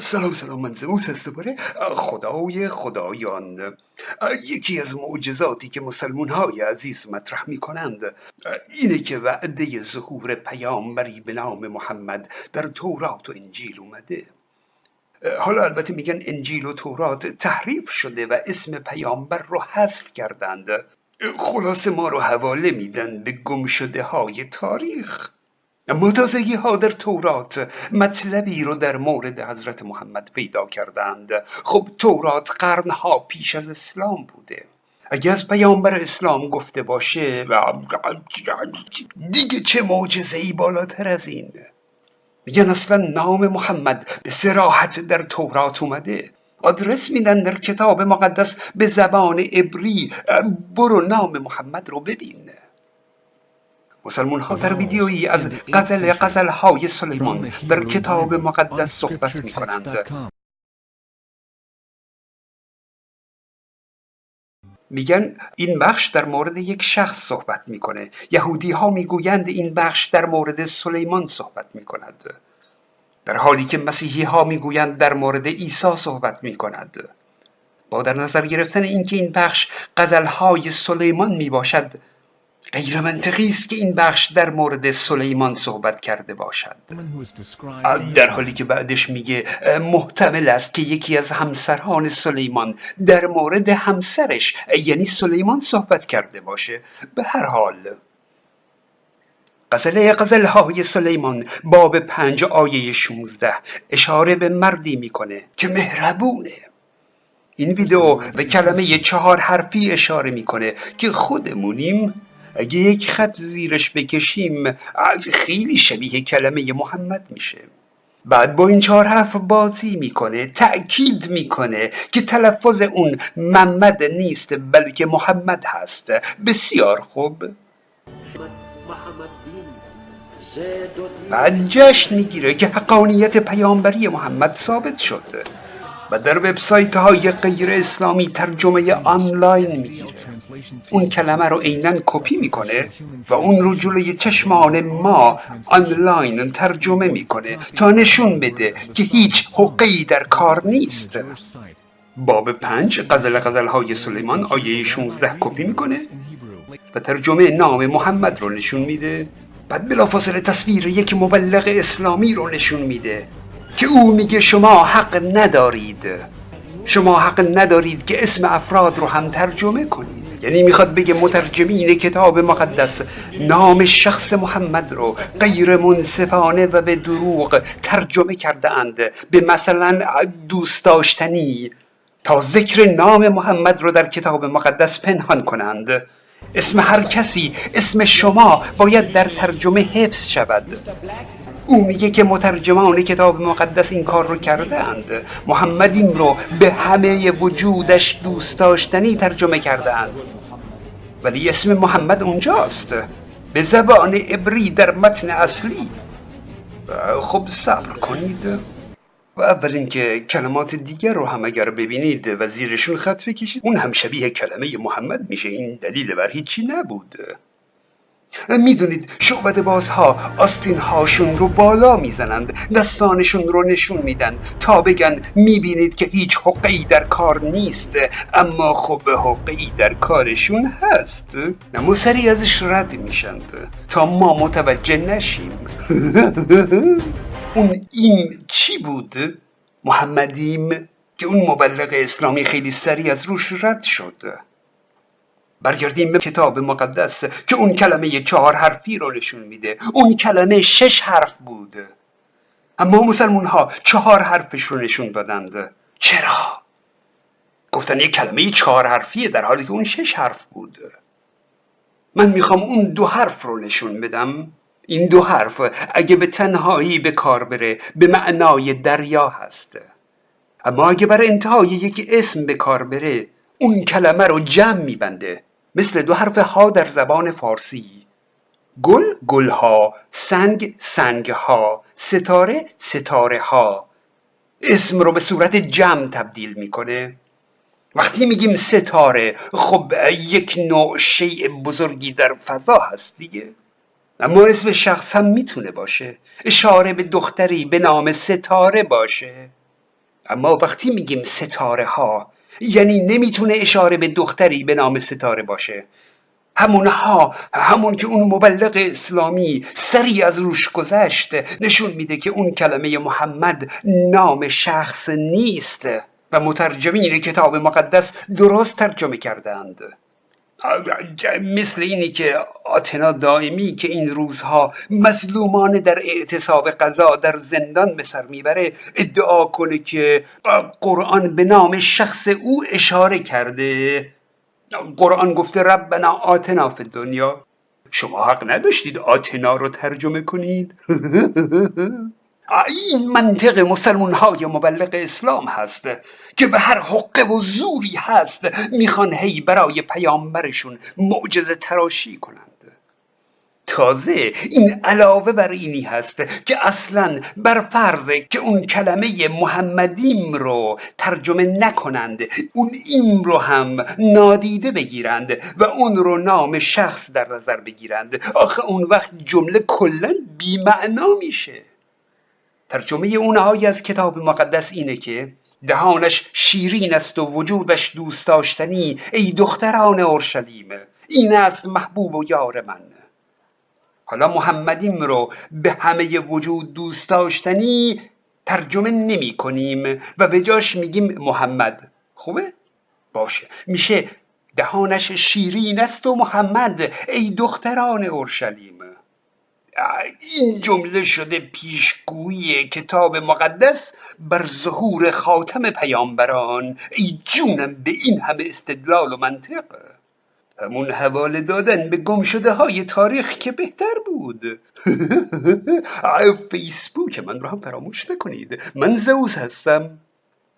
سلام سلام من زئوس هست دوباره خدای خدایان. یکی از معجزاتی که مسلمون های عزیز مطرح می کنند اینه که وعده ظهور پیامبری به نام محمد در تورات و انجیل اومده. حالا البته میگن انجیل و تورات تحریف شده و اسم پیامبر رو حذف کردند. خلاصه ما رو حواله میدن به گم شده های تاریخ. متازگی ها در تورات. مطلبی رو در مورد حضرت محمد پیدا کردند. خب تورات قرنها پیش از اسلام بوده. اگه از پیامبر اسلام گفته باشه دیگه چه معجزه ای بالاتر از این؟ میگن اصلا نام محمد به سراحت در تورات اومده. آدرس میدن در کتاب مقدس به زبان عبری. برو نام محمد رو ببین. مسلمون ها در ویدیویی از غزل غزل های سلیمان در کتاب مقدس صحبت می کنند میگن این بخش در مورد یک شخص صحبت می‌کنه. یهودی ها می‌گویند این بخش در مورد سلیمان صحبت می‌کند. در حالی که مسیحی ها می‌گویند در مورد عیسی صحبت می‌کند. با در نظر گرفتن اینکه این بخش غزل های سلیمان می باشد غیر منطقی است که این بخش در مورد سلیمان صحبت کرده باشد. در حالی که بعدش میگه محتمل است که یکی از همسران سلیمان در مورد همسرش یعنی سلیمان صحبت کرده باشه. به هر حال غزله غزل های سلیمان باب پنج آیه 16 اشاره به مردی می‌کنه که مهربونه. این ویدیو به کلمه چهار حرفی اشاره می‌کنه که خودمونیم اگه یک خط زیرش بکشیم خیلی شبیه کلمه محمد میشه. بعد با این چهار حرف بازی می‌کنه تأکید می‌کنه که تلفظ اون محمد نیست بلکه محمد هست. بسیار خوب. بعد جشن می‌گیره که حقانیت پیامبری محمد ثابت شد. و در وبسایت های غیر اسلامی ترجمه آنلاین می‌گیره. اون کلمه رو عینا کپی می‌کنه و اون رو جلوی چشمان ما آنلاین ترجمه می‌کنه تا نشون بده که هیچ حقی در کار نیست. باب پنج غزل غزل های سلیمان آیه 16 کپی می‌کنه و ترجمه نام محمد رو نشون میده. بعد بلافاصله تصویر یک مبلغ اسلامی رو نشون میده. که او میگه شما حق ندارید. شما حق ندارید که اسم افراد رو هم ترجمه کنید. یعنی می‌خواد بگه مترجمین کتاب مقدس نام شخص محمد رو غیر منصفانه و به دروغ ترجمه کرده اند. به مثلا دوست داشتنی تا ذکر نام محمد رو در کتاب مقدس پنهان کنند. اسم هر کسی اسم شما باید در ترجمه حفظ شود. او میگه که مترجمان کتاب مقدس این کار رو کرده اند محمد این رو به همه وجودش دوست داشتنی ترجمه کرده اند ولی اسم محمد اونجاست. به زبان عبری در متن اصلی. خب صبر کنید. و اول اینکه کلمات دیگر رو هم اگر ببینید و زیرشون خط بکشید. اون هم شبیه کلمه محمد میشه. این دلیل بر هیچی نبود. می‌دونید شعبت بازها آستین هاشون رو بالا می‌زنند دستانشون رو نشون میدن. تا بگن می‌بینید که هیچ حقی در کار نیست اما خب حقی در کارشون هست. اما سری ازش رد میشند. تا ما متوجه نشیم. اون این چی بود؟ محمدیم که اون مبلغ اسلامی خیلی سری از روش رد شد. برگردیم به کتاب مقدس که اون کلمه چهار حرفی رو نشون میده. اون کلمه شش حرف بود. اما مسلمون ها چهار حرفش رو نشون دادند. چرا؟ گفتن یک کلمه چهار حرفیه در حالی که اون شش حرف بود. من می‌خوام اون دو حرف رو نشون بدم. این دو حرف اگه به تنهایی به کار بره به معنای دریا هست. اما اگه بر انتهای یک اسم به کار بره اون کلمه رو جمع میبنده. مثل دو حرف ها در زبان فارسی. گل گلها سنگ سنگها ستاره ستاره ها. اسم رو به صورت جمع تبدیل می‌کنه. وقتی میگیم ستاره خب یک نوع شیء بزرگی در فضا هست دیگه. اما اسم شخص هم می‌تونه باشه. اشاره به دختری به نام ستاره باشه. اما وقتی میگیم ستاره ها یعنی نمی‌تونه اشاره به دختری به نام ستاره باشه. همونها همون که اون مبلغ اسلامی سری از روش گذشت نشون میده که اون کلمه محمد نام شخص نیست و مترجمین کتاب مقدس درست ترجمه کردند. مثل اینی که آتنا دائمی که این روزها مظلومان در اعتصاب قضا در زندان به سر می‌بره ادعا کنه که قرآن به نام شخص او اشاره کرده. قرآن گفته ربنا آتنا فی دنیا شما حق نداشتید آتنا رو ترجمه کنید. این منطق مسلمون های مبلغ اسلام هست که به هر حقه و زوری هست می‌خوان هی برای پیامبرشون معجزه تراشی کنند. تازه این علاوه بر اینی هست که اصلا بر فرضه که اون کلمه محمدیم رو ترجمه نکنند اون ایم رو هم نادیده بگیرند و اون رو نام شخص در نظر بگیرند. آخه اون وقت جمله کلا بیمعنا میشه. ترجمه اونهایی از کتاب مقدس اینه که دهانش شیرین است و وجودش دوست داشتنی ای دختران اورشلیم این است محبوب و یار من. حالا محمدیم رو به همه وجود دوست داشتنی ترجمه نمی کنیم و به جاش میگیم محمد. خوبه؟ باشه. میشه دهانش شیرین است و محمد ای دختران اورشلیم. این جمله شده پیشگویی کتاب مقدس بر ظهور خاتم پیامبران. ای جونم به این همه استدلال و منطق. همون حواله دادن به گم شده های تاریخ که بهتر بود. فیسبوک من رو هم فراموش نکنید. من زوز هستم.